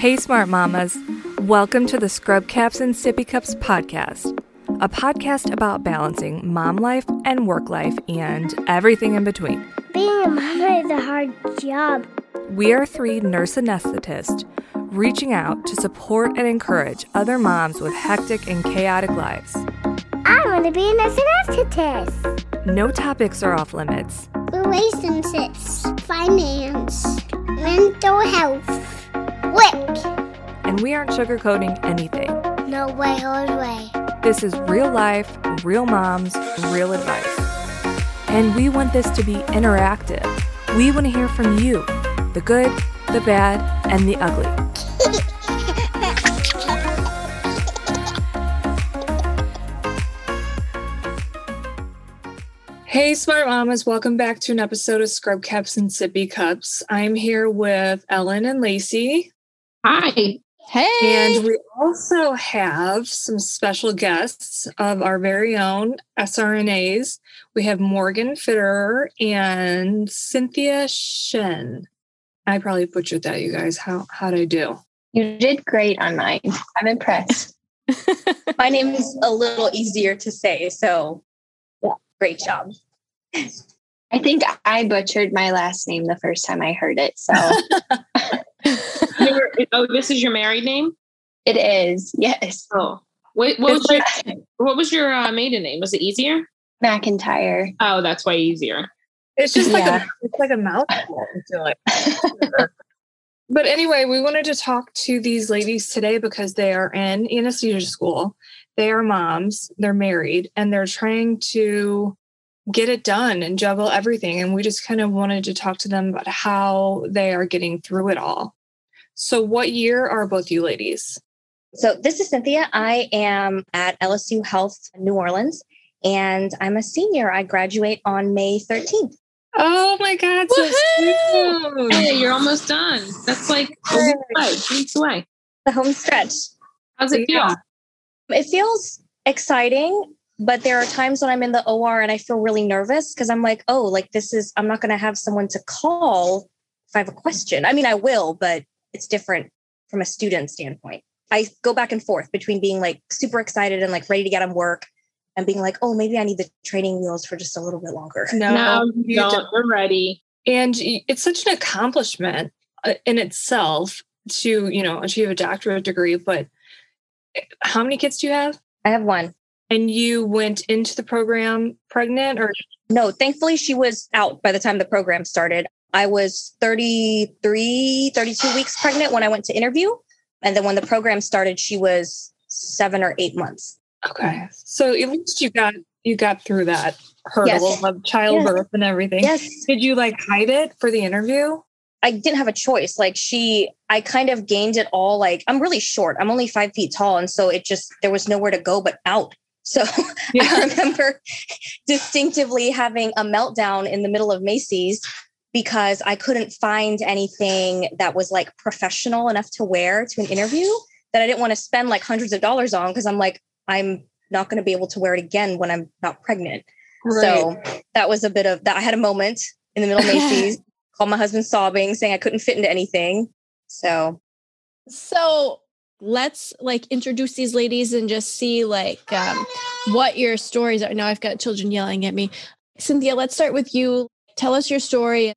Hey, Smart Mamas. Welcome to the Scrub Caps and Sippy Cups podcast, a podcast about balancing mom life and work life and everything in between. Being a mama is a hard job. We are three nurse anesthetists reaching out to support and encourage other moms with hectic and chaotic lives. I want to be a nurse anesthetist. No topics are off limits. Relationships, finance, mental health, work. and we aren't sugarcoating anything. No way, old way. This is real life, real moms, real advice. And we want this to be interactive. We want to hear from you the good, the bad, and the ugly. Hey, smart mamas, welcome back to an episode of Scrub Caps and Sippy Cups. I'm here with Ellen and Lacey. Hi. Hey. And we also have some special guests of our very own SRNAs. We have Morgan Fitterer and Cynthia Shen. I probably butchered that, you guys. How how'd I do? You did great on mine. I'm impressed. My name is a little easier to say, so yeah, great job. I think I butchered my last name the first time I heard it, so Your- oh, this is your married name? it is. Yes. Oh. What, what was your, what was your uh, maiden name? Was it easier? McIntyre. Oh, that's way easier. It's just like Yeah. a it's like a mouthful. Like. but anyway, we wanted to talk to these ladies today because they are in anesthesia school. They are moms, they're married, and they're trying to get it done and juggle everything. And we just kind of wanted to talk to them about how they are getting through it all. So, what year are both you ladies? So this is Cynthia. I am at LSU Health New Orleans, and I'm a senior. I graduate on May 13th. Oh my God, so soon. Hey, you're almost done. That's like a week away, two weeks away. The home stretch. How's it feel? It feels exciting, but there are times when I'm in the OR and I feel really nervous because I'm like, oh, like this is, I'm not going to have someone to call if I have a question. I mean, I will, but it's different from a student standpoint. I go back and forth between being like super excited and like ready to get on work and being like, oh, maybe I need the training wheels for just a little bit longer. No, No, you don't. don't. We're ready. and it's such an accomplishment uh, in itself to you know achieve a doctorate degree but eh, how many kids do you have I have one. and you went into the program pregnant or No, thankfully she was out by the time the program started. I was 33, 32 weeks pregnant when I went to interview. And then when the program started, she was seven or eight months. okay so at least you got you got through that hurdle Yes. of childbirth and everything Yes. did you like hide it for the interview I didn't have a choice. Like she, I kind of gained it all. Like I'm really short. I'm only five feet tall. And so it just, there was nowhere to go but out. So I remember distinctively having a meltdown in the middle of Macy's because I couldn't find anything that was like professional enough to wear to an interview that I didn't want to spend like hundreds of dollars on because I'm like, I'm not going to be able to wear it again when I'm not pregnant. Right. So that was a bit of that. I had a moment in the middle of Macy's, called my husband sobbing, saying I couldn't fit into anything. So So let's like introduce these ladies and just see like um, what your stories are. Now I've got children yelling at me. Cynthia, let's start with you. Tell us your story.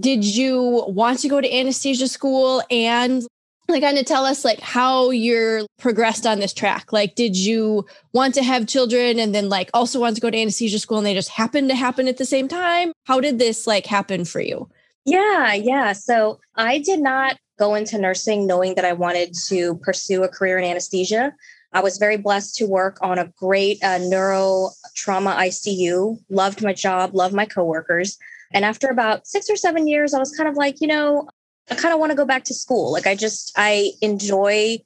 Did you want to go to anesthesia school and like kind of tell us like how you're progressed on this track? Like, did you want to have children and then like also want to go to anesthesia school and they just happened to happen at the same time? How did this like happen for you? yeah, yeah. So I did not go into nursing knowing that I wanted to pursue a career in anesthesia. I was very blessed to work on a great uh, neuro trauma ICU. Loved my job, loved my coworkers. And after about six or seven years, I was kind of like, you know, I kind of want to go back to school. Like I just I enjoy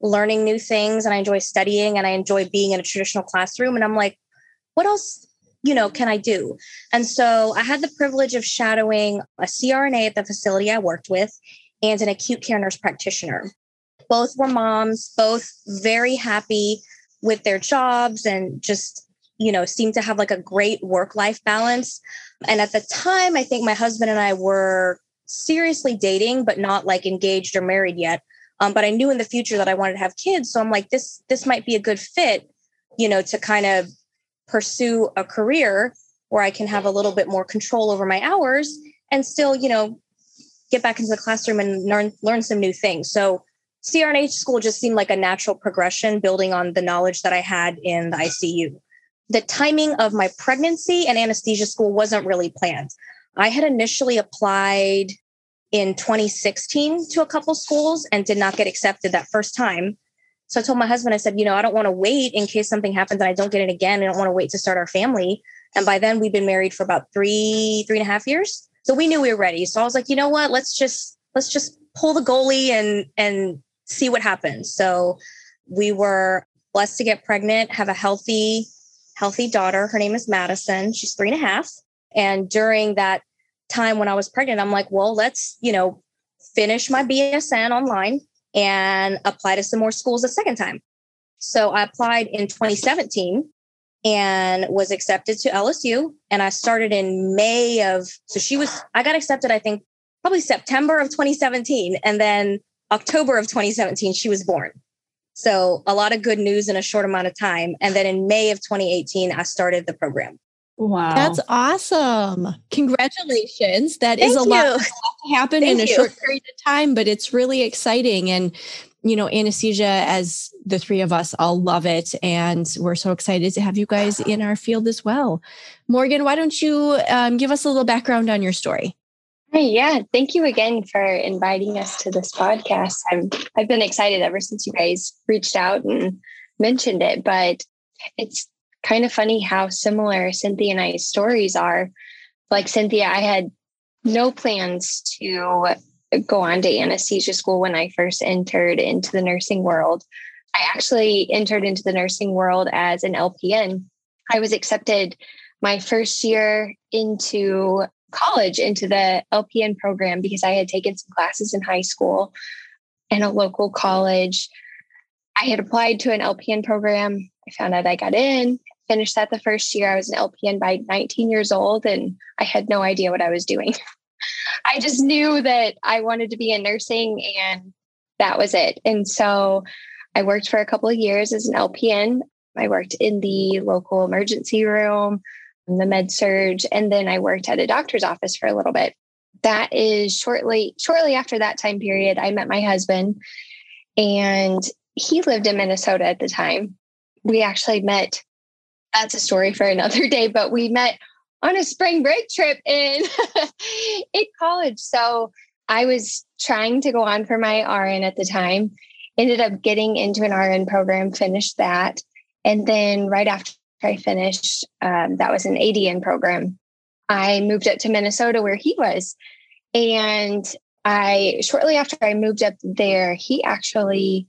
learning new things and I enjoy studying and I enjoy being in a traditional classroom. And I'm like, what else, you know, can I do? And so I had the privilege of shadowing a CRNA at the facility I worked with and an acute care nurse practitioner. Both were moms, both very happy with their jobs and just, you know, seemed to have like a great work life balance. And at the time, I think my husband and I were seriously dating, but not like engaged or married yet. Um, but I knew in the future that I wanted to have kids. So I'm like, this, this might be a good fit, you know, to kind of pursue a career where I can have a little bit more control over my hours and still, you know, get back into the classroom and learn learn some new things. So CRNA school just seemed like a natural progression, building on the knowledge that I had in the ICU. The timing of my pregnancy and anesthesia school wasn't really planned. I had initially applied in 2016 to a couple schools and did not get accepted that first time. So I told my husband, I said, you know, I don't want to wait in case something happens and I don't get it again. I don't want to wait to start our family. And by then we've been married for about three, three and a half years. So we knew we were ready. So I was like, you know what? Let's just let's just pull the goalie and and see what happens. So we were blessed to get pregnant, have a healthy, healthy daughter. Her name is Madison. She's three and a half. And during that time when I was pregnant, I'm like, well, let's, you know, finish my BSN online and apply to some more schools a second time. So I applied in 2017 and was accepted to LSU. And I started in May of, so she was, I got accepted, I think, probably September of 2017. And then October of 2017, she was born. So a lot of good news in a short amount of time. And then in May of 2018, I started the program. Wow. That's awesome. Congratulations. That Thank is a you. lot to happen Thank in a you. short period of time, but it's really exciting. And, you know, anesthesia, as the three of us all love it. And we're so excited to have you guys in our field as well. Morgan, why don't you um, give us a little background on your story? Hey, yeah, thank you again for inviting us to this podcast. I've I've been excited ever since you guys reached out and mentioned it, but it's kind of funny how similar Cynthia and I's stories are. Like Cynthia, I had no plans to go on to anesthesia school when I first entered into the nursing world. I actually entered into the nursing world as an LPN. I was accepted my first year into college into the LPN program because I had taken some classes in high school and a local college. I had applied to an LPN program. I found out I got in, finished that the first year. I was an LPN by 19 years old and I had no idea what I was doing. I just knew that I wanted to be in nursing and that was it. And so I worked for a couple of years as an LPN. I worked in the local emergency room the med surg and then i worked at a doctor's office for a little bit. That is shortly shortly after that time period i met my husband and he lived in minnesota at the time. We actually met that's a story for another day but we met on a spring break trip in in college. So i was trying to go on for my rn at the time ended up getting into an rn program finished that and then right after I finished, um, that was an ADN program. I moved up to Minnesota where he was. And I, shortly after I moved up there, he actually,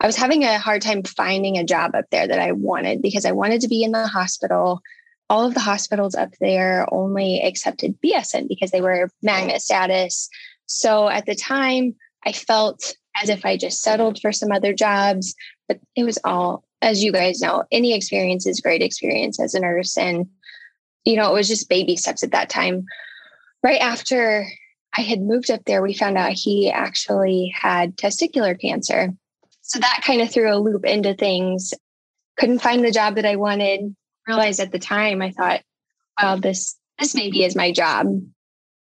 I was having a hard time finding a job up there that I wanted because I wanted to be in the hospital. All of the hospitals up there only accepted BSN because they were magnet status. So at the time, I felt as if I just settled for some other jobs, but it was all as you guys know, any experience is great experience as a nurse. And, you know, it was just baby steps at that time. Right after I had moved up there, we found out he actually had testicular cancer. So that kind of threw a loop into things. Couldn't find the job that I wanted. Realized at the time, I thought, well, this this maybe is my job.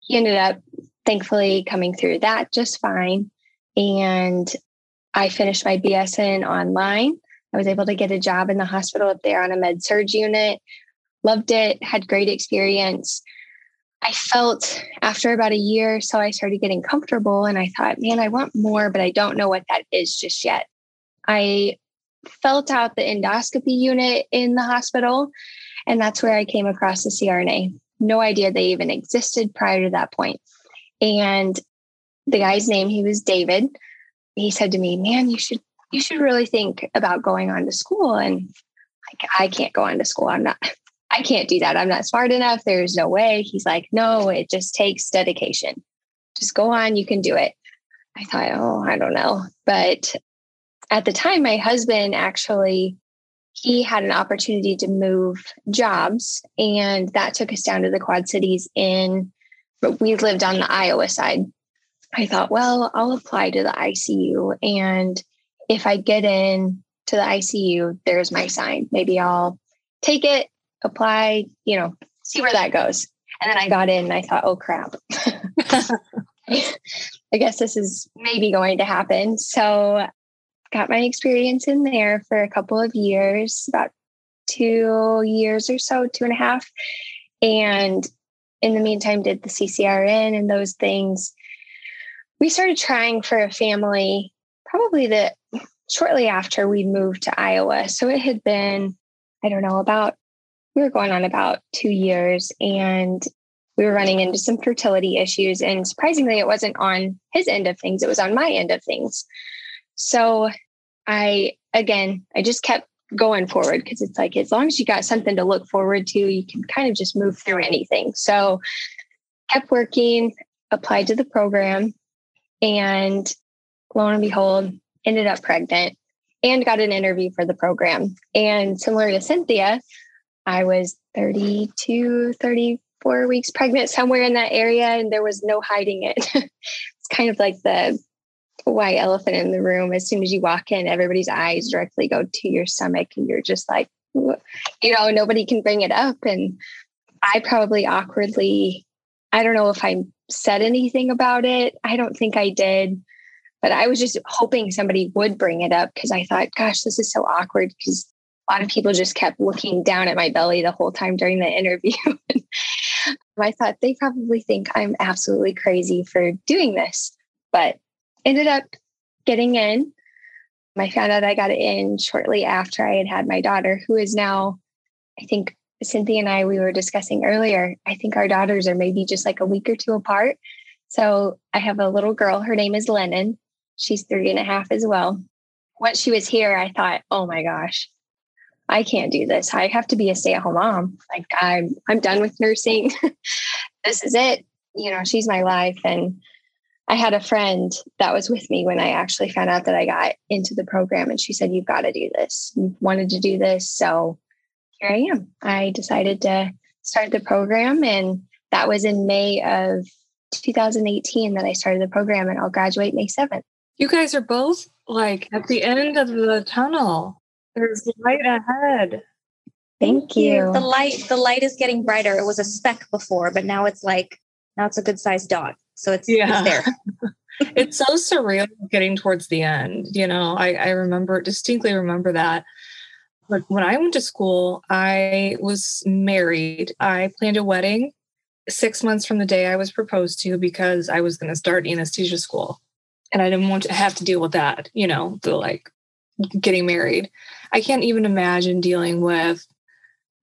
He ended up thankfully coming through that just fine. And I finished my BSN online I was able to get a job in the hospital up there on a med surg unit. Loved it, had great experience. I felt after about a year, so I started getting comfortable and I thought, man, I want more, but I don't know what that is just yet. I felt out the endoscopy unit in the hospital, and that's where I came across the CRNA. No idea they even existed prior to that point. And the guy's name, he was David. He said to me, Man, you should you should really think about going on to school. And like, I can't go on to school. I'm not, I can't do that. I'm not smart enough. There's no way. He's like, no, it just takes dedication. Just go on. You can do it. I thought, oh, I don't know. But at the time, my husband actually, he had an opportunity to move jobs and that took us down to the Quad Cities in, we lived on the Iowa side. I thought, well, I'll apply to the ICU. And if I get in to the ICU, there's my sign. Maybe I'll take it, apply, you know, see where that goes. And then I got in and I thought, oh crap. I guess this is maybe going to happen. So got my experience in there for a couple of years, about two years or so, two and a half. And in the meantime, did the CCRN and those things. We started trying for a family probably the shortly after we moved to Iowa. So it had been, I don't know, about we were going on about two years and we were running into some fertility issues. And surprisingly, it wasn't on his end of things, it was on my end of things. So I, again, I just kept going forward because it's like as long as you got something to look forward to, you can kind of just move through anything. So kept working, applied to the program, and lo and behold, ended up pregnant and got an interview for the program. And similar to Cynthia, I was 32, 34 weeks pregnant, somewhere in that area, and there was no hiding it. it's kind of like the white elephant in the room. As soon as you walk in, everybody's eyes directly go to your stomach, and you're just like, you know, nobody can bring it up. And I probably awkwardly, I don't know if I said anything about it. I don't think I did. But I was just hoping somebody would bring it up because I thought, gosh, this is so awkward because a lot of people just kept looking down at my belly the whole time during the interview. I thought they probably think I'm absolutely crazy for doing this, but ended up getting in. I found out I got in shortly after I had had my daughter, who is now, I think Cynthia and I, we were discussing earlier. I think our daughters are maybe just like a week or two apart. So I have a little girl. Her name is Lennon. She's three and a half as well. Once she was here, I thought, oh my gosh, I can't do this. I have to be a stay-at-home mom. Like I'm I'm done with nursing. this is it. You know, she's my life. And I had a friend that was with me when I actually found out that I got into the program and she said, You've got to do this. You wanted to do this. So here I am. I decided to start the program and that was in May of 2018 that I started the program and I'll graduate May 7th. You guys are both like at the end of the tunnel. There's light ahead. Thank you. The light the light is getting brighter. It was a speck before, but now it's like now it's a good sized dot. So it's, yeah. it's there. it's so surreal getting towards the end. You know, I, I remember distinctly remember that. But when I went to school, I was married. I planned a wedding six months from the day I was proposed to because I was going to start anesthesia school and I didn't want to have to deal with that, you know, the like getting married. I can't even imagine dealing with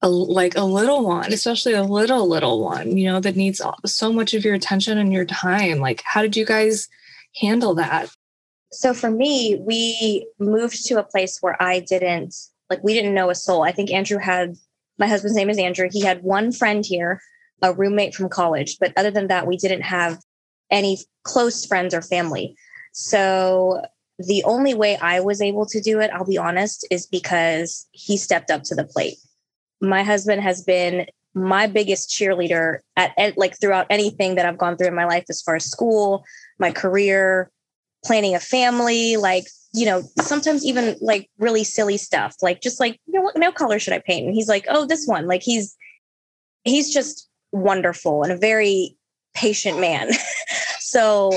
a, like a little one, especially a little little one, you know, that needs so much of your attention and your time. Like, how did you guys handle that? So for me, we moved to a place where I didn't like we didn't know a soul. I think Andrew had my husband's name is Andrew. He had one friend here, a roommate from college, but other than that, we didn't have any close friends or family. So the only way I was able to do it, I'll be honest, is because he stepped up to the plate. My husband has been my biggest cheerleader at, at, like throughout anything that I've gone through in my life as far as school, my career, planning a family, like you know, sometimes even like really silly stuff, like just like, you know, what nail color should I paint? And he's like, oh, this one. Like he's he's just wonderful and a very patient man. so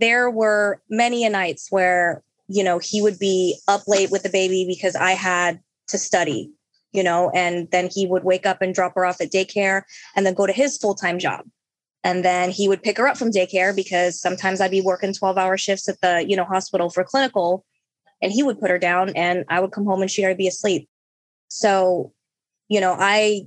there were many a nights where you know he would be up late with the baby because i had to study you know and then he would wake up and drop her off at daycare and then go to his full-time job. And then he would pick her up from daycare because sometimes i'd be working 12 hour shifts at the you know hospital for clinical and he would put her down and i would come home and she'd already be asleep. So you know i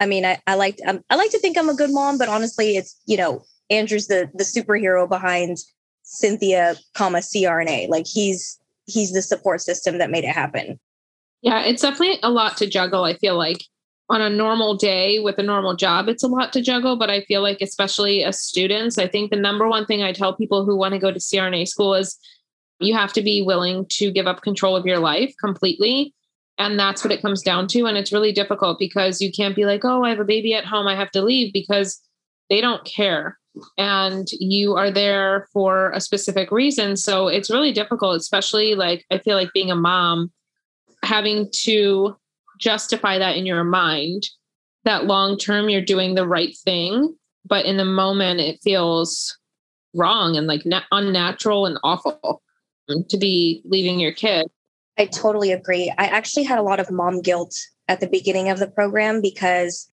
i mean i, I like um, i like to think i'm a good mom but honestly it's you know andrew's the the superhero behind Cynthia, comma CRNA. Like he's he's the support system that made it happen. Yeah, it's definitely a lot to juggle. I feel like on a normal day with a normal job, it's a lot to juggle. But I feel like, especially as students, I think the number one thing I tell people who want to go to CRNA school is you have to be willing to give up control of your life completely. And that's what it comes down to. And it's really difficult because you can't be like, oh, I have a baby at home. I have to leave because they don't care and you are there for a specific reason. So it's really difficult, especially like I feel like being a mom, having to justify that in your mind that long term you're doing the right thing, but in the moment it feels wrong and like na- unnatural and awful um, to be leaving your kid. I totally agree. I actually had a lot of mom guilt at the beginning of the program because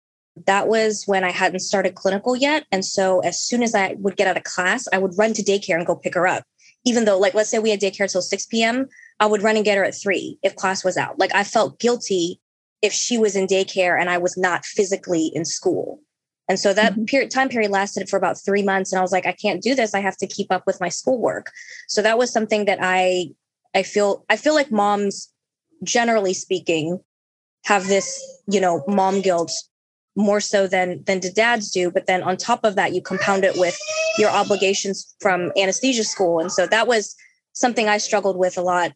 that was when I hadn't started clinical yet. And so as soon as I would get out of class, I would run to daycare and go pick her up. Even though, like, let's say we had daycare till 6 p.m., I would run and get her at three if class was out. Like, I felt guilty if she was in daycare and I was not physically in school. And so that mm-hmm. period time period lasted for about three months. And I was like, I can't do this. I have to keep up with my schoolwork. So that was something that I I feel I feel like moms, generally speaking, have this, you know, mom guilt more so than than the dads do but then on top of that you compound it with your obligations from anesthesia school. And so that was something i struggled with a lot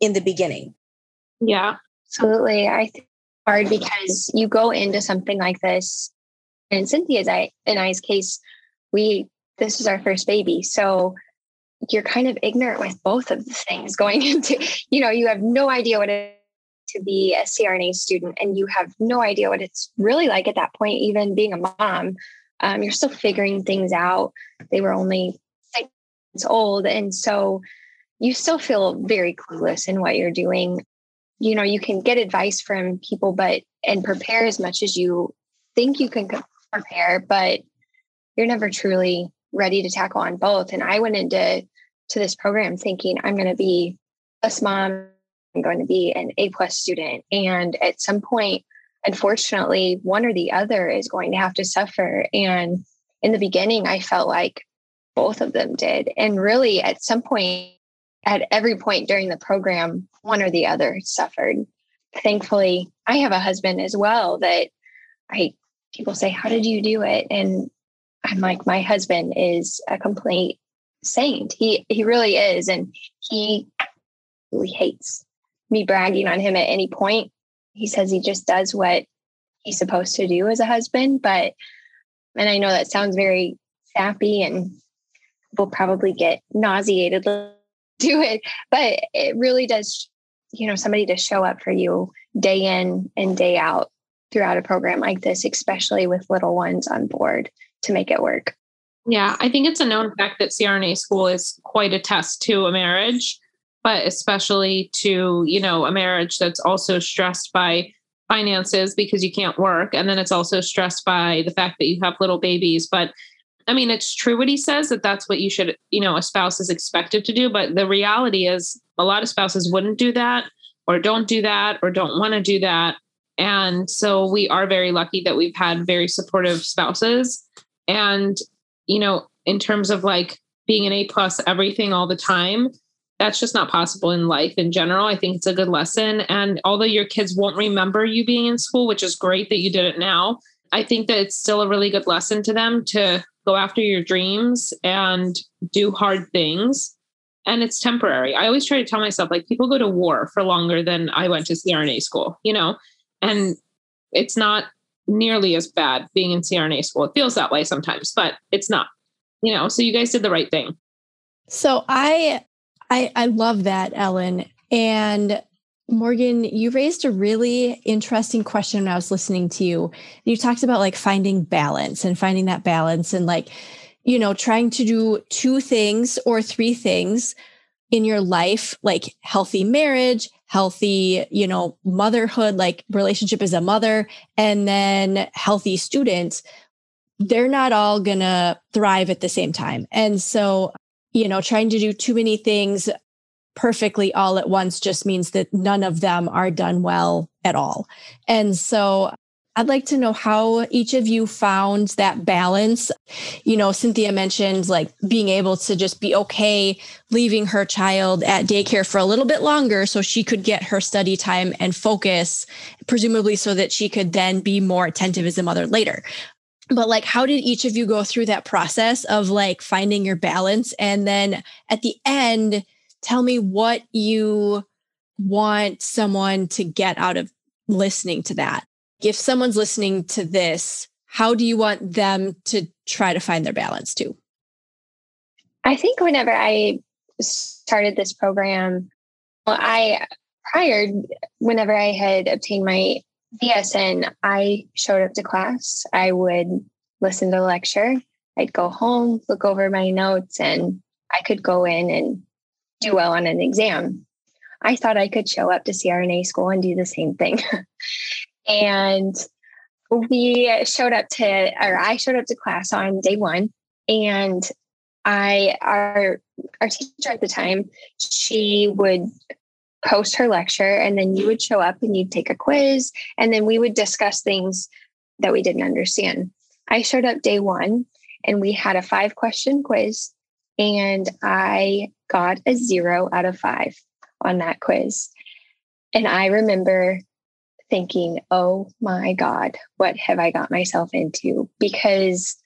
in the beginning. Yeah. Absolutely. I think hard because you go into something like this and in cynthia's I, in i's case we this is our first baby. So you're kind of ignorant with both of the things going into you know you have no idea what it to be a CRNA student and you have no idea what it's really like at that point, even being a mom, um, you're still figuring things out. They were only six months old. And so you still feel very clueless in what you're doing. You know, you can get advice from people, but and prepare as much as you think you can prepare, but you're never truly ready to tackle on both. And I went into to this program thinking I'm going to be a mom I'm going to be an A plus student. And at some point, unfortunately, one or the other is going to have to suffer. And in the beginning, I felt like both of them did. And really, at some point, at every point during the program, one or the other suffered. Thankfully, I have a husband as well that I people say, How did you do it? And I'm like, my husband is a complete saint. He he really is. And he really hates me bragging on him at any point. He says he just does what he's supposed to do as a husband. But, and I know that sounds very sappy and we'll probably get nauseated to it, but it really does, you know, somebody to show up for you day in and day out throughout a program like this, especially with little ones on board to make it work. Yeah, I think it's a known fact that CRNA school is quite a test to a marriage but especially to, you know, a marriage that's also stressed by finances because you can't work. And then it's also stressed by the fact that you have little babies. But I mean, it's true what he says that that's what you should, you know, a spouse is expected to do. But the reality is, a lot of spouses wouldn't do that or don't do that or don't want to do that. And so we are very lucky that we've had very supportive spouses. And, you know, in terms of like being an A plus everything all the time, that's just not possible in life in general. I think it's a good lesson. And although your kids won't remember you being in school, which is great that you did it now, I think that it's still a really good lesson to them to go after your dreams and do hard things. And it's temporary. I always try to tell myself, like, people go to war for longer than I went to CRNA school, you know, and it's not nearly as bad being in CRNA school. It feels that way sometimes, but it's not, you know, so you guys did the right thing. So I I, I love that, Ellen. And Morgan, you raised a really interesting question when I was listening to you. You talked about like finding balance and finding that balance and like, you know, trying to do two things or three things in your life, like healthy marriage, healthy, you know, motherhood, like relationship as a mother, and then healthy students. They're not all going to thrive at the same time. And so you know, trying to do too many things perfectly all at once just means that none of them are done well at all. And so I'd like to know how each of you found that balance. You know, Cynthia mentioned like being able to just be okay leaving her child at daycare for a little bit longer so she could get her study time and focus, presumably so that she could then be more attentive as a mother later but like how did each of you go through that process of like finding your balance and then at the end tell me what you want someone to get out of listening to that if someone's listening to this how do you want them to try to find their balance too? I think whenever I started this program, well, I prior, whenever I had obtained my BSN, I showed up to class. I would listen to the lecture. I'd go home, look over my notes, and I could go in and do well on an exam. I thought I could show up to CRNA school and do the same thing. and we showed up to, or I showed up to class on day one, and I, our, our teacher at the time, she would post her lecture, and then you would show up and you'd take a quiz, and then we would discuss things that we didn't understand. I showed up day one, and we had a five question quiz, and I got a zero out of five on that quiz. And I remember thinking, oh my God, what have I got myself into? Because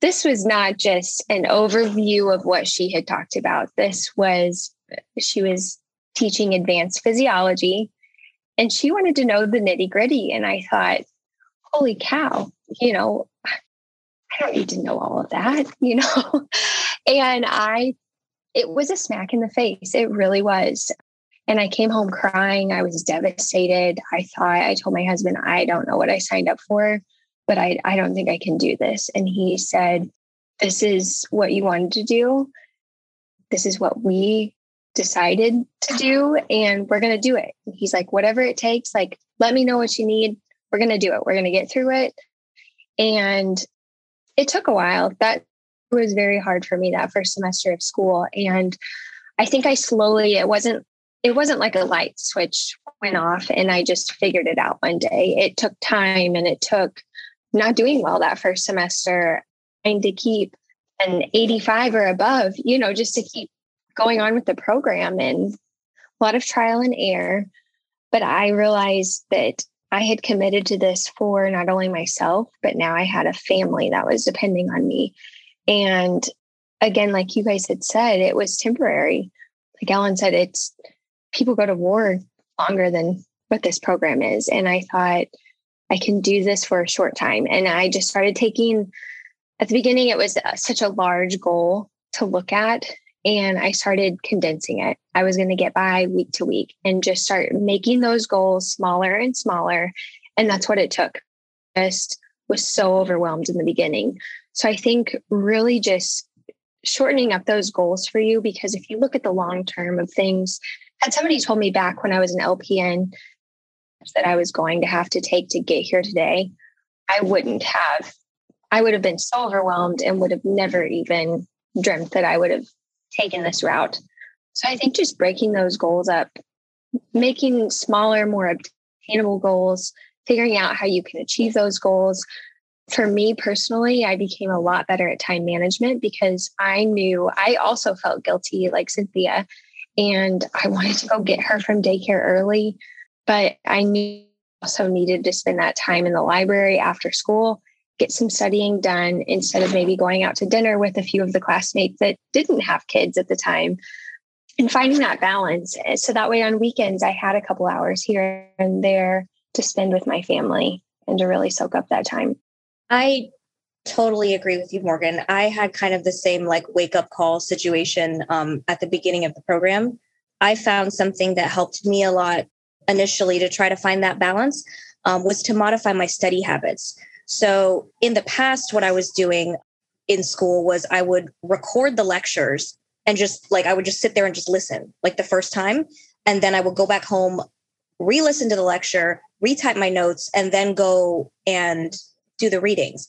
this was not just an overview of what she had talked about. This was, she was teaching advanced physiology and she wanted to know the nitty gritty. And I thought, holy cow, you know, I don't need to know all of that, you know? and I, it was a smack in the face. It really was. And I came home crying. I was devastated. I thought, I told my husband, I don't know what I signed up for, but I, I don't think I can do this. And he said, This is what you wanted to do. This is what we decided to do. And we're going to do it. And he's like, Whatever it takes, like, let me know what you need. We're going to do it. We're going to get through it. And it took a while. That was very hard for me that first semester of school. And I think I slowly, it wasn't it wasn't like a light switch went off and I just figured it out one day. It took time and it took not doing well that first semester trying to keep an 85 or above, you know, just to keep going on with the program and a lot of trial and error. But I realized that I had committed to this for not only myself, but now I had a family that was depending on me. And again, like you guys had said, it was temporary. Like Ellen said, it's people go to war longer than what this program is. And I thought, I can do this for a short time. And I just started taking, at the beginning, it was uh, such a large goal to look at. And I started condensing it. I was going to get by week to week and just start making those goals smaller and smaller. And that's what it took. Just was so overwhelmed in the beginning. So I think really just shortening up those goals for you, because if you look at the long term of things, had somebody told me back when I was an LPN that I was going to have to take to get here today, I wouldn't have. I would have been so overwhelmed and would have never even dreamt that I would have taken this route. So I think just breaking those goals up, making smaller, more obtainable goals, figuring out how you can achieve those goals. For me personally, I became a lot better at time management because I knew I also felt guilty, like Cynthia, and I wanted to go get her from daycare early, but I knew also needed to spend that time in the library after school, get some studying done instead of maybe going out to dinner with a few of the classmates that didn't have kids at the time and finding that balance. So that way on weekends, I had a couple hours here and there to spend with my family and to really soak up that time. I totally agree with you, Morgan. I had kind of the same like wake up call situation um, at the beginning of the program. I found something that helped me a lot initially to try to find that balance um, was to modify my study habits. So in the past, what I was doing in school was I would record the lectures and just like I would just sit there and just listen like the first time. And then I would go back home, re listen to the lecture, retype my notes, and then go and do the readings.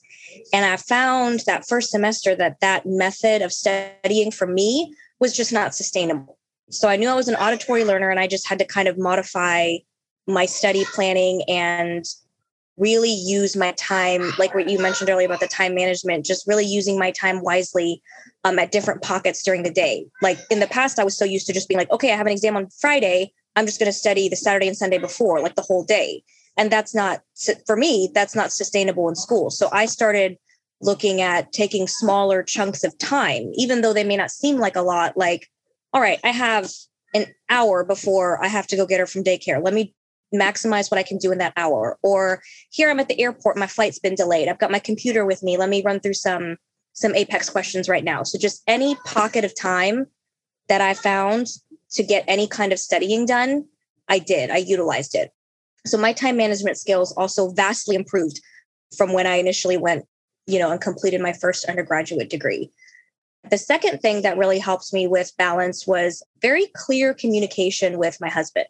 And I found that first semester that that method of studying for me was just not sustainable. So I knew I was an auditory learner and I just had to kind of modify my study planning and really use my time, like what you mentioned earlier about the time management, just really using my time wisely um, at different pockets during the day. Like in the past, I was so used to just being like, okay, I have an exam on Friday. I'm just going to study the Saturday and Sunday before, like the whole day and that's not for me that's not sustainable in school so i started looking at taking smaller chunks of time even though they may not seem like a lot like all right i have an hour before i have to go get her from daycare let me maximize what I can do in that hour. Or here I'm at the airport, my flight's been delayed. I've got my computer with me. Let me run through some some apex questions right now. So just any pocket of time that I found to get any kind of studying done, I did. I utilized it. So my time management skills also vastly improved from when I initially went, you know, and completed my first undergraduate degree. The second thing that really helped me with balance was very clear communication with my husband.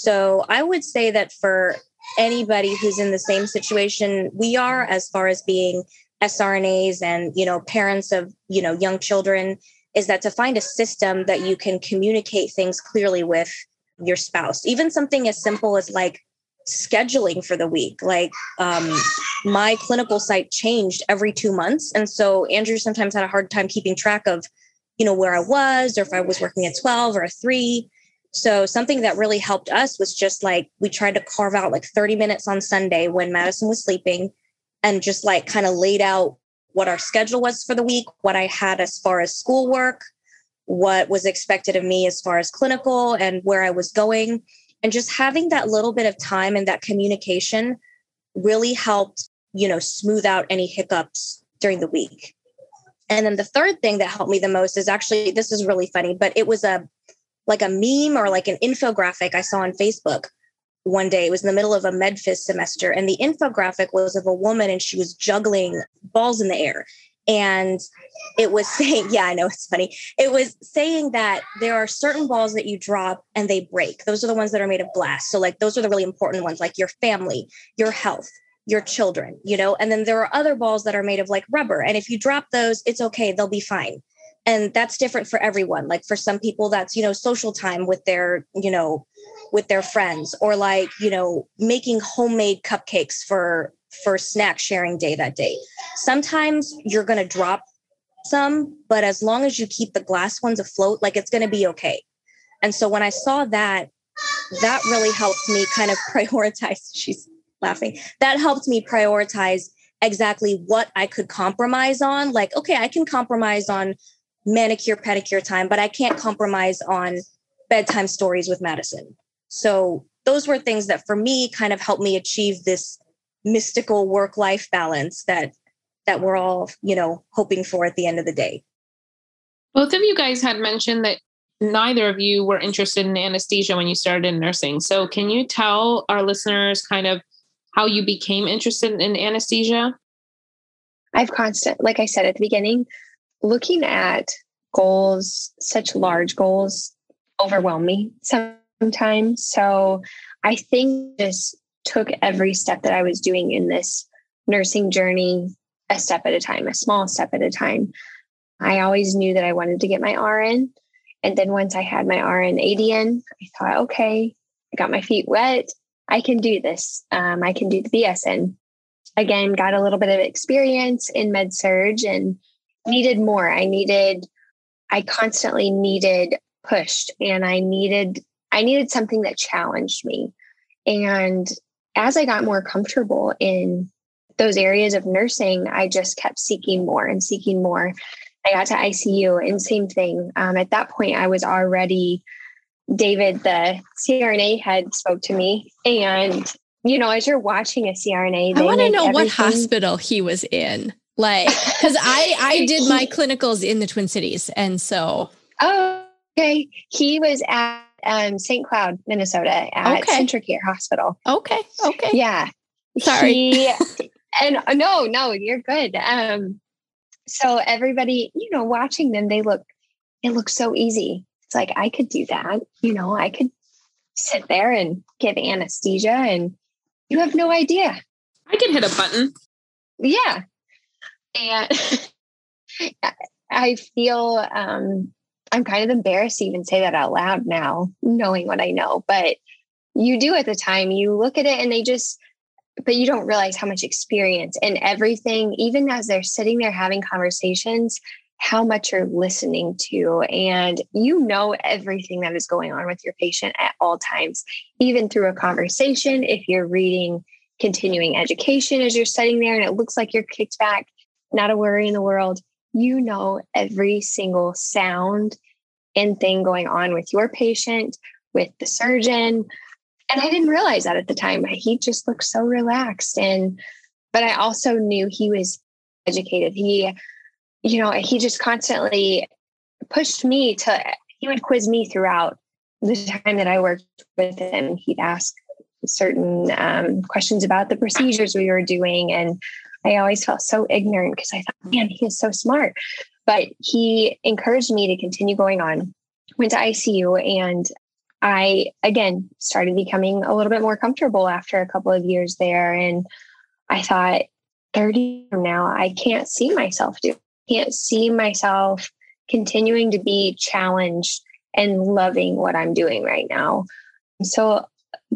So I would say that for anybody who's in the same situation we are, as far as being SRNAs and you know parents of you know young children, is that to find a system that you can communicate things clearly with your spouse. Even something as simple as like scheduling for the week. Like um, my clinical site changed every two months, and so Andrew sometimes had a hard time keeping track of, you know, where I was or if I was working at twelve or three. So something that really helped us was just like we tried to carve out like 30 minutes on Sunday when Madison was sleeping and just like kind of laid out what our schedule was for the week, what I had as far as schoolwork, what was expected of me as far as clinical and where I was going. And just having that little bit of time and that communication really helped, you know, smooth out any hiccups during the week. And then the third thing that helped me the most is actually this is really funny, but it was a like a meme or like an infographic I saw on Facebook one day. It was in the middle of a MedPhys semester, and the infographic was of a woman and she was juggling balls in the air. And it was saying, yeah, I know it's funny. It was saying that there are certain balls that you drop and they break. Those are the ones that are made of glass. So, like, those are the really important ones, like your family, your health, your children, you know? And then there are other balls that are made of like rubber. And if you drop those, it's okay, they'll be fine and that's different for everyone. Like for some people that's you know social time with their you know with their friends or like you know making homemade cupcakes for for snack sharing day that day. Sometimes you're going to drop some but as long as you keep the glass ones afloat like it's going to be okay. And so when i saw that that really helped me kind of prioritize she's laughing that helped me prioritize exactly what I could compromise on. Like, okay, I can compromise on manicure pedicure time but i can't compromise on bedtime stories with madison. So those were things that for me kind of helped me achieve this mystical work life balance that that we're all you know hoping for at the end of the day. Both of you guys had mentioned that neither of you were interested in anesthesia when you started in nursing. So can you tell our listeners kind of how you became interested in anesthesia? I've constant like i said at the beginning looking at goals, such large goals, overwhelm me sometimes. So I think just took every step that I was doing in this nursing journey a step at a time, a small step at a time. I always knew that I wanted to get my RN. And then once I had my RN ADN, I thought, okay, I got my feet wet. I can do this. Um, I can do the BSN. Again, got a little bit of experience in med surg and needed more. I needed, I constantly needed pushed and I needed, I needed something that challenged me. And as I got more comfortable in those areas of nursing, I just kept seeking more and seeking more. I got to ICU and same thing. Um, at that point, I was already David, the CRNA had spoke to me, and you know, as you're watching a CRNA, I want to know what hospital he was in like because i i did my clinicals in the twin cities and so oh okay. He was at um, st cloud minnesota at okay. CentraCare hospital. Okay okay. Yeah. Sorry. He, and uh, no no you're good. Um so everybody you know watching them they look it looks so easy. It's like i could do that. You know i could sit there and give anesthesia and you have no idea. I can hit a button. Yeah and I feel um, I'm kind of embarrassed to even say that out loud now, knowing what I know. But you do at the time, you look at it and they just, but you don't realize how much experience and everything, even as they're sitting there having conversations, how much you're listening to. And you know everything that is going on with your patient at all times, even through a conversation. If you're reading continuing education as you're sitting there and it looks like you're kicked back not a worry in the world. You know every single sound and thing going on with your patient, with the surgeon, and I didn't realize that at the time. He just looked so relaxed. And, but I also knew he was educated. He, you know, he just constantly pushed me to, he would quiz me throughout the time that I worked with him. He'd ask certain um, questions about the procedures we were doing. And I always felt so ignorant because I thought, man, he is so smart. But he encouraged me to continue going on, went to ICU, and I again started becoming a little bit more comfortable after a couple of years there. And I thought, 30 from now, I can't see myself do, can't see myself continuing to be challenged and loving what I'm doing right now. So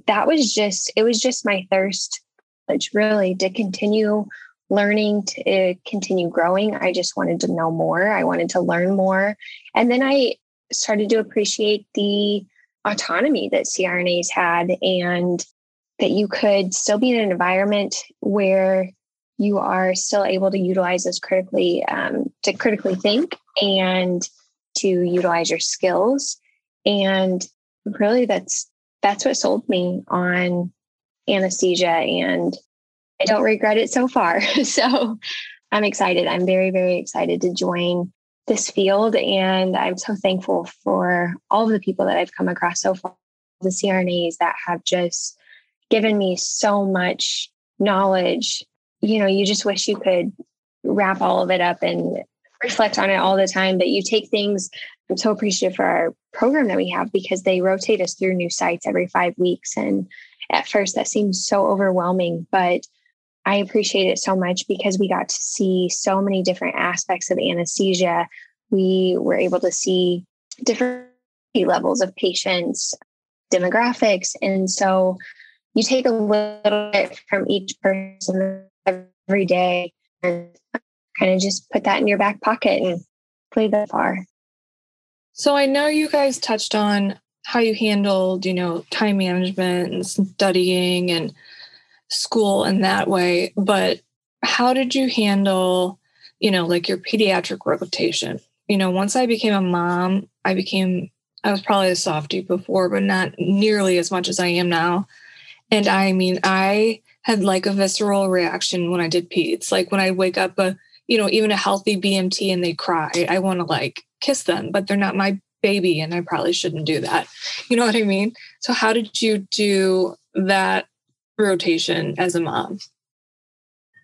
that was just, it was just my thirst, really to continue learning to continue growing. I just wanted to know more. I wanted to learn more. And then I started to appreciate the autonomy that CRNAs had and that you could still be in an environment where you are still able to utilize this critically um, to critically think and to utilize your skills and really that's that's what sold me on anesthesia and i don't regret it so far so i'm excited i'm very very excited to join this field. And I'm so thankful for all of the people that I've come across so far, the CRNAs that have just given me so much knowledge. You know, you just wish you could wrap all of it up and reflect on it all the time. But you take things, I'm so appreciative for our program that we have because they rotate us through new sites every five weeks. And at first, that seems so overwhelming. But I appreciate it so much because we got to see so many different aspects of anesthesia. We were able to see different levels of patients, demographics. And so you take a little bit from each person every day and kind of just put that in your back pocket and play that far. So I know you guys touched on how you handled, you know, time management and studying and school in that way, but how did you handle, you know, like your pediatric rotation? You know, once I became a mom, I became, I was probably a softie before, but not nearly as much as I am now. And I mean, I had like a visceral reaction when I did peds. Like when I wake up, a, you know, even a healthy BMT and they cry, I want to like kiss them, but they're not my baby and I probably shouldn't do that. You know what I mean? So, how did you do that rotation as a mom?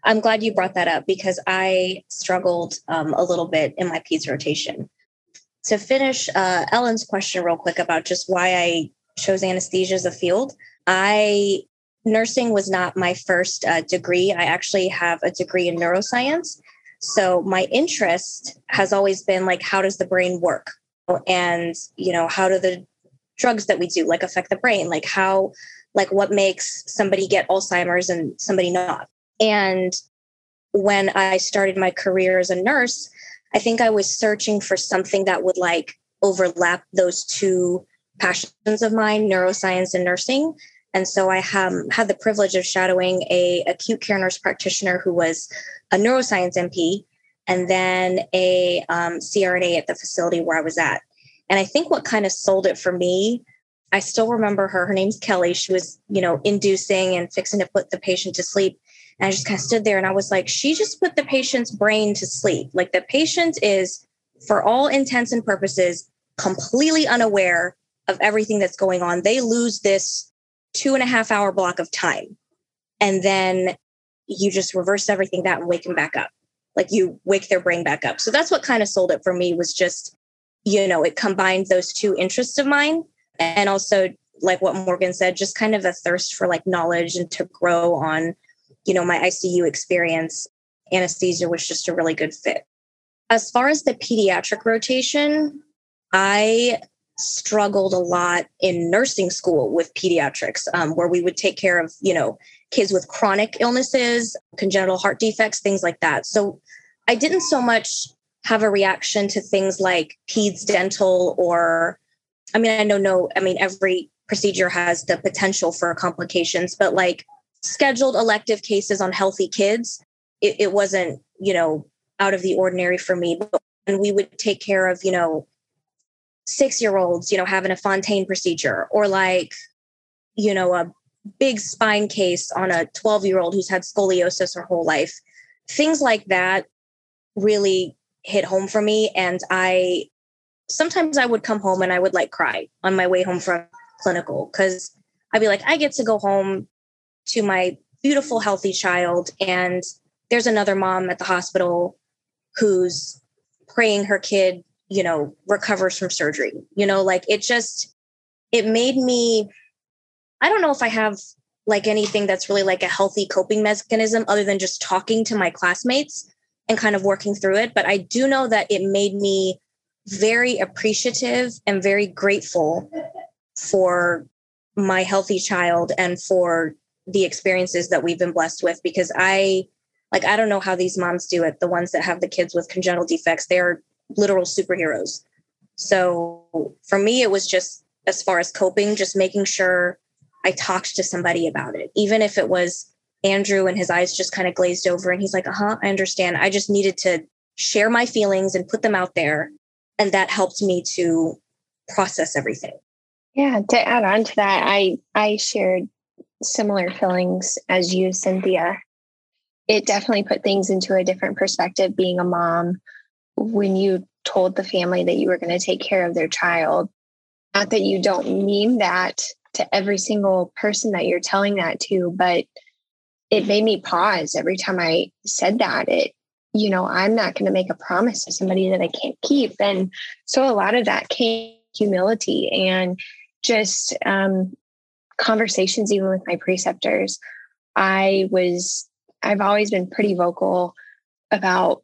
I'm glad you brought that up because I struggled um, a little bit in my peds rotation. To finish uh, Ellen's question real quick about just why I chose anesthesia as a field, I nursing was not my first uh, degree. I actually have a degree in neuroscience. So my interest has always been like, how does the brain work? And, you know, how do the drugs that we do like affect the brain? Like how like what makes somebody get Alzheimer's and somebody not. And when I started my career as a nurse, I think I was searching for something that would like overlap those two passions of mine, neuroscience and nursing. And so I have, had the privilege of shadowing a acute care nurse practitioner who was a neuroscience NP and then a um, CRNA at the facility where I was at. And I think what kind of sold it for me I still remember her. Her name's Kelly. She was, you know, inducing and fixing to put the patient to sleep. And I just kind of stood there and I was like, she just put the patient's brain to sleep. Like the patient is, for all intents and purposes, completely unaware of everything that's going on. They lose this two and a half hour block of time. And then you just reverse everything that and wake them back up. Like you wake their brain back up. So that's what kind of sold it for me was just, you know, it combined those two interests of mine and also like what morgan said just kind of a thirst for like knowledge and to grow on you know my icu experience. Anesthesia was just a really good fit. As far as the pediatric rotation i struggled a lot in nursing school with pediatrics um, where we would take care of you know kids with chronic illnesses congenital heart defects things like that. So i didn't so much have a reaction to things like peds dental or I mean, I know no, I mean, every procedure has the potential for complications, but like scheduled elective cases on healthy kids, it, it wasn't, you know, out of the ordinary for me. And we would take care of, you know, six year olds, you know, having a Fontan procedure or like you know, a big spine case on a 12 year old who's had scoliosis her whole life. Things like that really hit home for me. And I sometimes I would come home and I would like cry on my way home from clinical because I'd be like, I get to go home to my beautiful, healthy child. And there's another mom at the hospital who's praying her kid, you know, recovers from surgery. You know, like it just, it made me, I don't know if I have like anything that's really like a healthy coping mechanism other than just talking to my classmates and kind of working through it. But I do know that it made me very appreciative and very grateful for my healthy child and for the experiences that we've been blessed with because I like I don't know how these moms do it the ones that have the kids with congenital defects they're literal superheroes. So for me it was just as far as coping just making sure I talked to somebody about it. Even if it was Andrew and his eyes just kind of glazed over and he's like uh-huh I understand. I just needed to share my feelings and put them out there and that helped me to process everything. Yeah to add on to that i i shared similar feelings as you cynthia. It definitely put things into a different perspective being a mom when you told the family that you were going to take care of their child. Not that you don't mean that to every single person that you're telling that to but it made me pause every time i said that. It you know, I'm not going to make a promise to somebody that I can't keep. And so a lot of that came humility and just um, conversations, even with my preceptors. I was, I've always been pretty vocal about,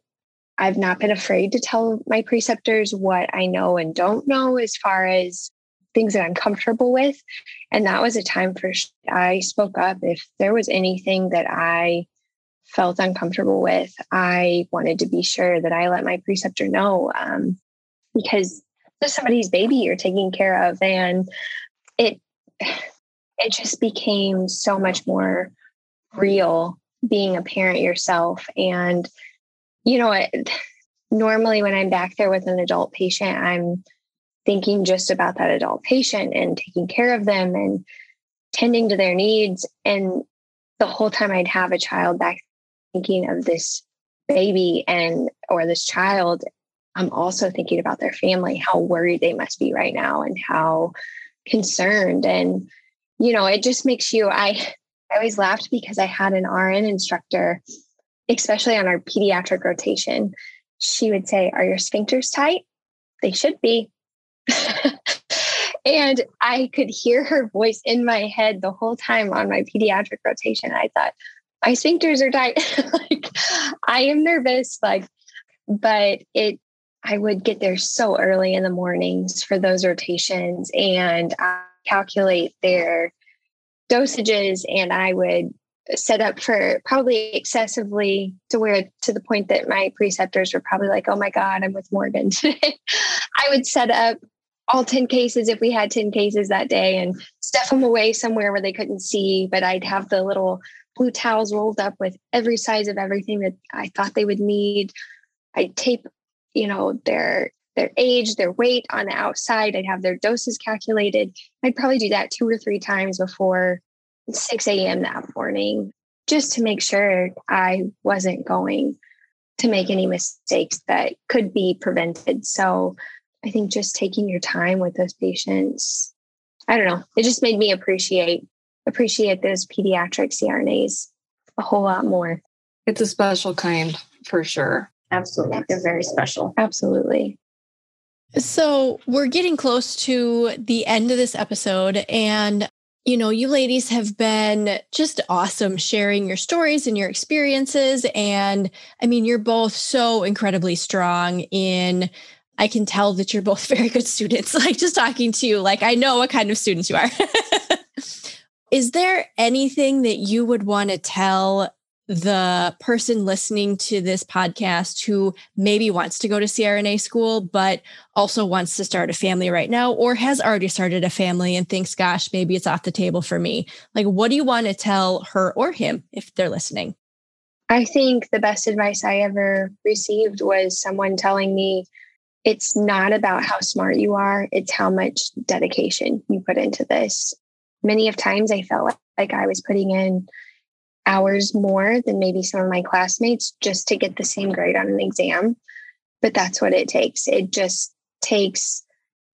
I've not been afraid to tell my preceptors what I know and don't know as far as things that I'm comfortable with. And that was a time for I spoke up if there was anything that I felt uncomfortable with, I wanted to be sure that I let my preceptor know um, because there's somebody's baby you're taking care of, and it it just became so much more real being a parent yourself. And you know, it, normally when I'm back there with an adult patient, I'm thinking just about that adult patient and taking care of them and tending to their needs and the whole time I'd have a child back thinking of this baby and or this child i'm also thinking about their family how worried they must be right now and how concerned. And you know it just makes you i i always laughed because i had an rn instructor especially on our pediatric rotation. She would say are your sphincters tight? They should be. And i could hear her voice in my head the whole time on my pediatric rotation. I thought my sphincters are tight. like I am nervous, like, but it I would get there so early in the mornings for those rotations and I calculate their dosages and I would set up for probably excessively to where to the point that my preceptors were probably like, oh my God, I'm with Morgan today. I would set up all 10 cases if we had 10 cases that day and stuff them away somewhere where they couldn't see. But I'd have the little blue towels rolled up with every size of everything that I thought they would need. I'd tape, you know, their their age, their weight on the outside. I'd have their doses calculated. I'd probably do that two or three times before 6 a.m. that morning, just to make sure I wasn't going to make any mistakes that could be prevented. So I think just taking your time with those patients, I don't know, it just made me appreciate appreciate those pediatric CRNAs a whole lot more. It's a special kind for sure. Absolutely. They're very special. Absolutely. So we're getting close to the end of this episode. And, you know, you ladies have been just awesome sharing your stories and your experiences. And I mean, you're both so incredibly strong in. I can tell that you're both very good students. Like just talking to you, like I know what kind of students you are. Is there anything that you would want to tell the person listening to this podcast who maybe wants to go to CRNA school, but also wants to start a family right now, or has already started a family and thinks, gosh, maybe it's off the table for me? Like, what do you want to tell her or him if they're listening? I think the best advice I ever received was someone telling me it's not about how smart you are, it's how much dedication you put into this many of times I felt like, I was putting in hours more than maybe some of my classmates just to get the same grade on an exam. But that's what it takes. It just takes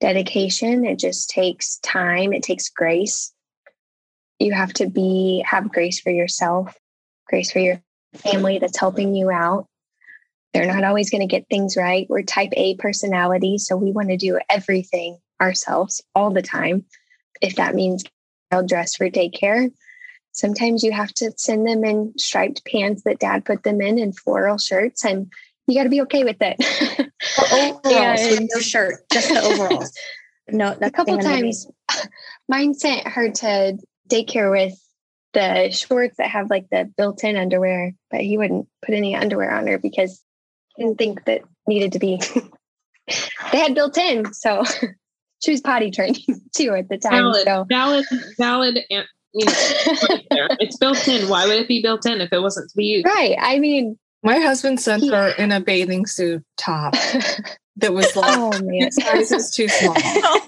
dedication, it just takes time, it takes grace. You have to be have grace for yourself, grace for your family that's helping you out. They're not always going to get things right. We're type A personality, so we want to do everything ourselves all the time. If that means dress for daycare, sometimes you have to send them in striped pants that dad put them in and floral shirts and you got to be okay with it. Overalls with no shirt just the overalls. No a couple times mine sent her to daycare with the shorts that have like the built-in underwear but he wouldn't put any underwear on her because he didn't think that needed to be. They had built in so she was potty training too at the time valid so. valid valid you know, it's built in. Why would it be built in if it wasn't to be used? Right. I mean, my husband sent he, her in a bathing suit top that was like, oh man, size is too small. Oh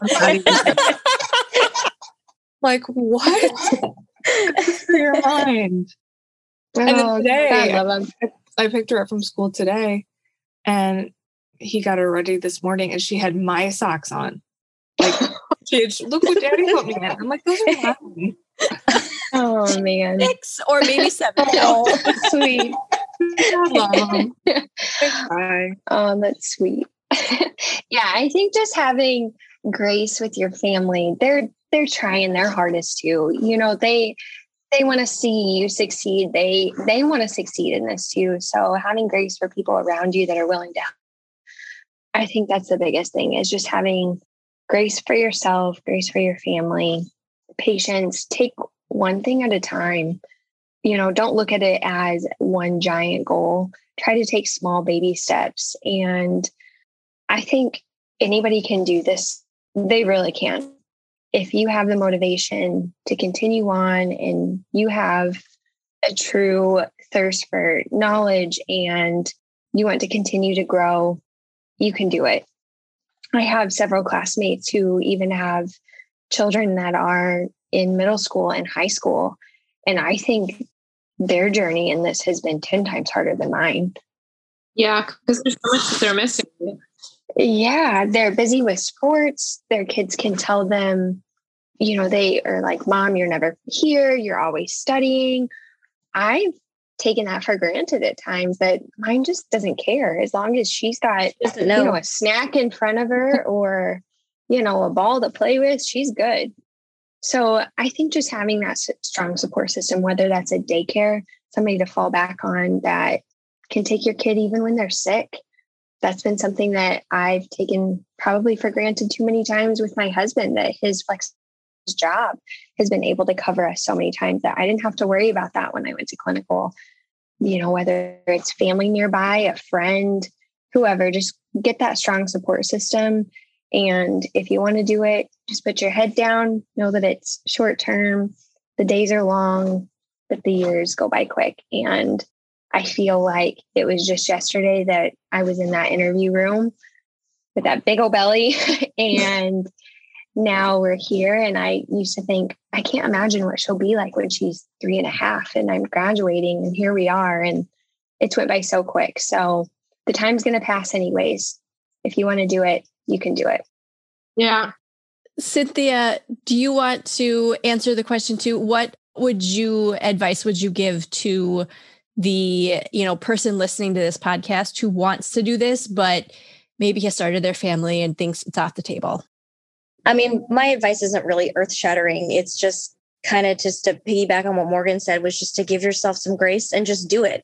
like what? for your mind. Oh, and oh, today, I, I picked her up from school today, and he got her ready this morning, and she had my socks on. Like, kids, look what Daddy put me in. I'm like, those are mine oh man. Six or maybe seven. oh, sweet. Hi. Oh, that's sweet. yeah, I think just having grace with your family, they're they're trying their hardest too. You know, they they want to see you succeed. They they want to succeed in this too. So having grace for people around you that are willing to help, I think that's the biggest thing is just having grace for yourself, grace for your family, patience, take one thing at a time. You know, don't look at it as one giant goal. Try to take small baby steps. And I think anybody can do this. They really can. If you have the motivation to continue on and you have a true thirst for knowledge and you want to continue to grow, you can do it. I have several classmates who even have children that are in middle school and high school. And I think their journey in this has been 10 times harder than mine. Yeah, because there's so much that they're missing. Yeah, they're busy with sports. Their kids can tell them, you know, they are like, Mom, you're never here. You're always studying. I've taken that for granted at times that mine just doesn't care as long as she's got, you know, a snack in front of her or you know, a ball to play with, she's good. So I think just having that strong support system, whether that's a daycare, somebody to fall back on that can take your kid even when they're sick. That's been something that I've taken probably for granted too many times with my husband that his flex job has been able to cover us so many times that I didn't have to worry about that when I went to clinical. You know, whether it's family nearby, a friend, whoever, just get that strong support system and if you want to do it, just put your head down, know that it's short term, the days are long, but the years go by quick. And I feel like it was just yesterday that I was in that interview room with that big old belly. and now we're here. And I used to think, I can't imagine what she'll be like when she's three and a half and I'm graduating. And here we are. And it's went by so quick. So the time's going to pass anyways. If you want to do it, you can do it. Yeah. Cynthia, do you want to answer the question too? What would you advice would you give to the, you know, person listening to this podcast who wants to do this but maybe has started their family and thinks it's off the table? I mean, my advice isn't really earth-shattering. It's just kind of just to piggyback on what Morgan said was just to give yourself some grace and just do it.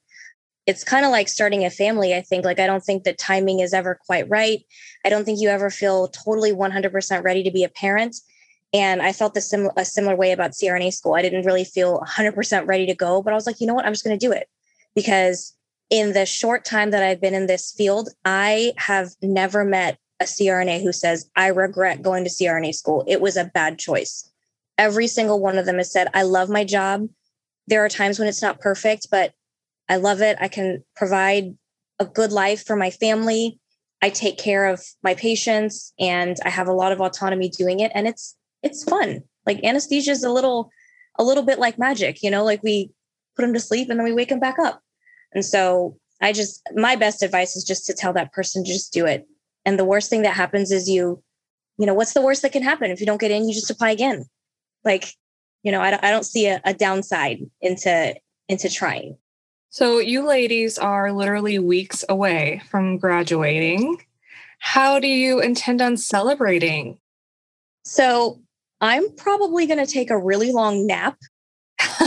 It's kind of like starting a family i think. Like i don't think the timing is ever quite right. I don't think you ever feel totally 100% ready to be a parent. And i felt the sim- a similar way about crna school. I didn't really feel 100% ready to go but i was like you know what? I'm just going to do it. Because in the short time that i've been in this field i have never met a crna who says i regret going to crna school it was a bad choice every single one of them has said i love my job there are times when it's not perfect but I love it. I can provide a good life for my family. I take care of my patients and I have a lot of autonomy doing it and it's it's fun. Like anesthesia is a little, a little bit like magic, you know, like we put them to sleep and then we wake them back up. And so I just, my best advice is just to tell that person, to just do it. And the worst thing that happens is you, you know, what's the worst that can happen? If you don't get in, you just apply again. Like, you know, I don't, I don't see a, a downside into, into trying. So, you ladies are literally weeks away from graduating. How do you intend on celebrating? So, I'm probably going to take a really long nap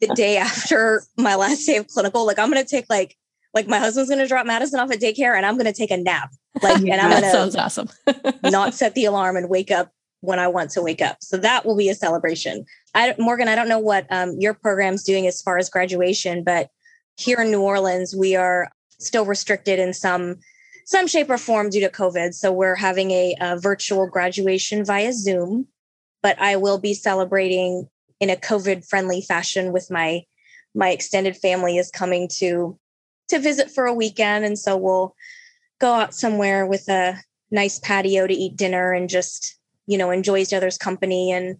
the day after my last day of clinical. Like, I'm going to take like, like my husband's going to drop Madison off at daycare and I'm going to take a nap. Like, and I'm that going sounds awesome. not set the alarm and wake up when I want to wake up. So that will be a celebration. I, Morgan, I don't know what um, your program's doing as far as graduation, but here in New Orleans, we are still restricted in some some shape or form due to COVID. So we're having a, a virtual graduation via Zoom, but I will be celebrating in a COVID friendly fashion with my my extended family is coming to to visit for a weekend, and so we'll go out somewhere with a nice patio to eat dinner and just you know enjoy each other's company and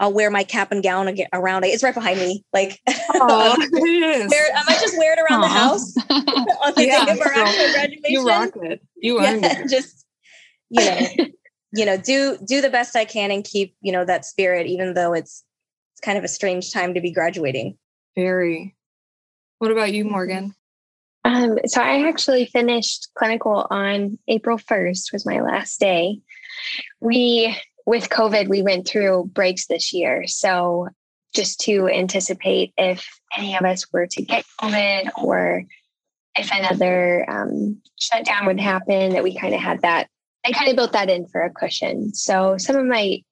I'll wear my cap and gown around. It's right behind me. Like, Oh, it is. wear, I might just wear it around the house on the Yeah, day of our so actual graduation. You rock it. You earned yeah, it. just you know, you know, do do the best I can and keep you know that spirit, even though it's it's kind of a strange time to be graduating. Very. What about you, mm-hmm. Morgan? Um, so I actually finished clinical on April 1st was my last day. We with COVID, we went through breaks this year. So just to anticipate if any of us were to get COVID or if another um, shutdown would happen, that we kind of had that. I kind of built that in for a cushion. So some of my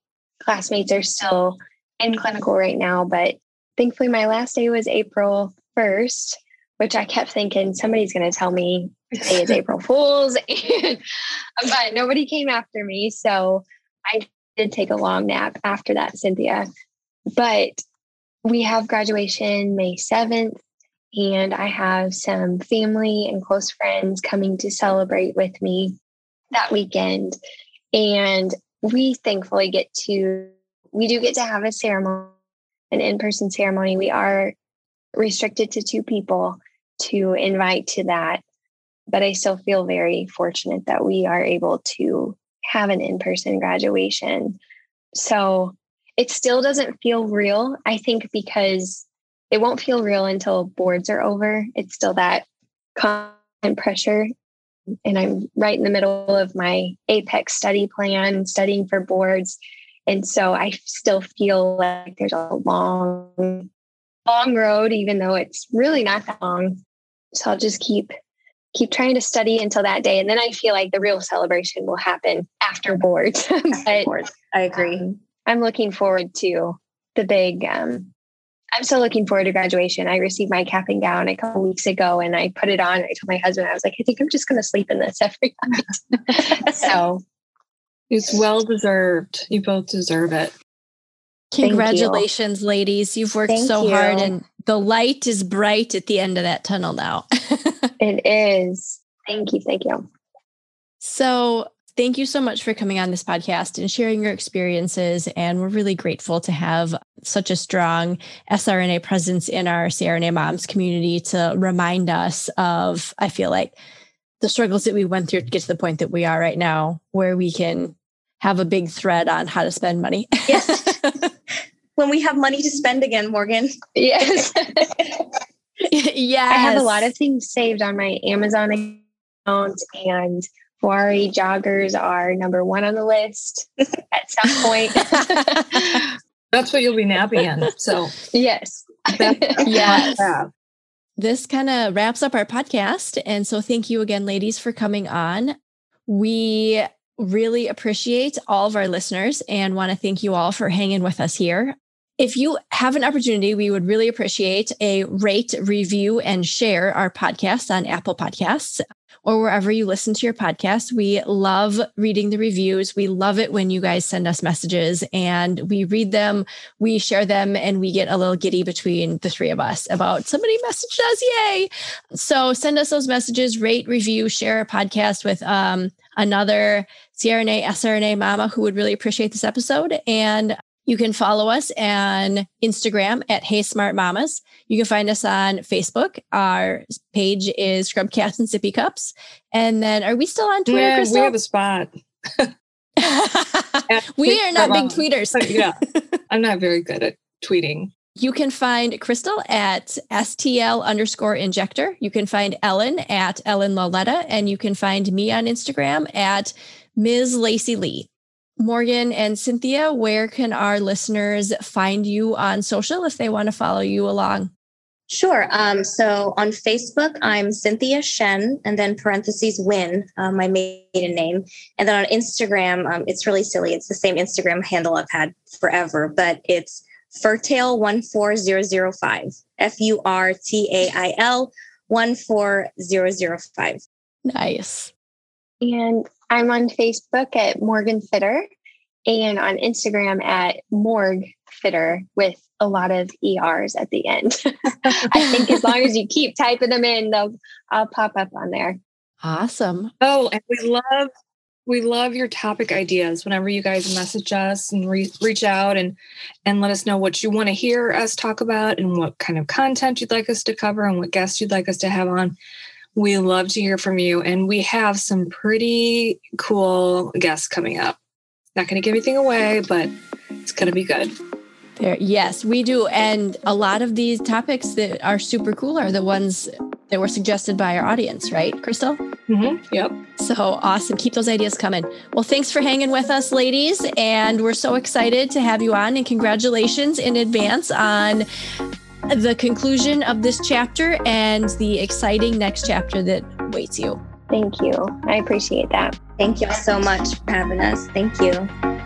classmates are still in clinical right now, but thankfully my last day was April 1st which I kept thinking somebody's going to tell me today is April Fool's, and, but nobody came after me. So I did take a long nap after that, Cynthia. But we have graduation May 7th, and I have some family and close friends coming to celebrate with me that weekend. And we thankfully get to, we do get to have a ceremony, an in person ceremony. We are restricted to two people to invite to that. But I still feel very fortunate that we are able to have an in person graduation. So it still doesn't feel real, I think, because it won't feel real until boards are over. It's still that constant pressure. And I'm right in the middle of my APEX study plan, studying for boards. And so I still feel like there's a long, long road, even though it's really not that long. So I'll just keep keep trying to study until that day. And then I feel like the real celebration will happen after boards. but Boards. I agree. um, I'm looking forward to the big um I'm still looking forward to graduation. I received my cap and gown a couple weeks ago and I put it on. I told my husband, I was like, I think I'm just gonna sleep in this every night. so It's well deserved. You both deserve it. Thank you. Congratulations, ladies. You've worked Thank so hard and the light is bright at the end of that tunnel now. it is. Thank you. Thank you. So, thank you so much for coming on this podcast and sharing your experiences. And we're really grateful to have such a strong SRNA presence in our CRNA moms community to remind us of, I feel like, the struggles that we went through to get to the point that we are right now, where we can have a big thread on how to spend money. Yes. when we have money to spend again, Morgan. Yes. yeah. I have a lot of things saved on my Amazon account and Vuori joggers are number one on the list at some point. That's what you'll be napping in. So yes. Yes. this kind of wraps up our podcast. And so thank you again, ladies, for coming on. We really appreciate all of our listeners and want to thank you all for hanging with us here. If you have an opportunity, we would really appreciate a rate, review, and share our podcast on Apple Podcasts or wherever you listen to your podcast. We love reading the reviews. We love it when you guys send us messages and we read them, we share them, and we get a little giddy between the three of us about somebody messaged us. Yay. So send us those messages, rate, review, share a podcast with um, another CRNA, SRNA mama who would really appreciate this episode. And You can follow us on Instagram at Hey Smart Mamas. You can find us on Facebook. Our page is Scrub Caps and Sippy Cups. And then are we still on Twitter, Yeah, Crystal? we have a spot. we are not big tweeters. yeah, I'm not very good at tweeting. You can find Crystal at STL underscore injector. You can find Ellen at Ellen Loletta, and you can find me on Instagram at Ms. Lacey Lee. Morgan and Cynthia, where can our listeners find you on social if they want to follow you along? Sure. Um, so on Facebook, I'm Cynthia Shen, and then parentheses Win, uh, my maiden name. And then on Instagram, um, it's really silly. It's the same Instagram handle I've had forever, but it's Furtail14005. F U R T A I L 14005. Nice. And I'm on Facebook at Morgan Fitter and on Instagram at Morg Fitter with a lot of ERs at the end. I think as long as you keep typing them in, they'll I'll pop up on there. Awesome. Oh, and we love we love your topic ideas whenever you guys message us and re- reach out and and let us know what you want to hear us talk about and what kind of content you'd like us to cover and what guests you'd like us to have on. We love to hear from you and we have some pretty cool guests coming up. Not going to give anything away, but it's going to be good. There, yes, we do. And a lot of these topics that are super cool are the ones that were suggested by our audience, right, Crystal? Mm-hmm. Yep. So awesome. Keep those ideas coming. Well, thanks for hanging with us, ladies. And we're so excited to have you on. And congratulations in advance on the conclusion of this chapter and the exciting next chapter that waits you. Thank you. I appreciate that. Thank you so much for having us. Thank you.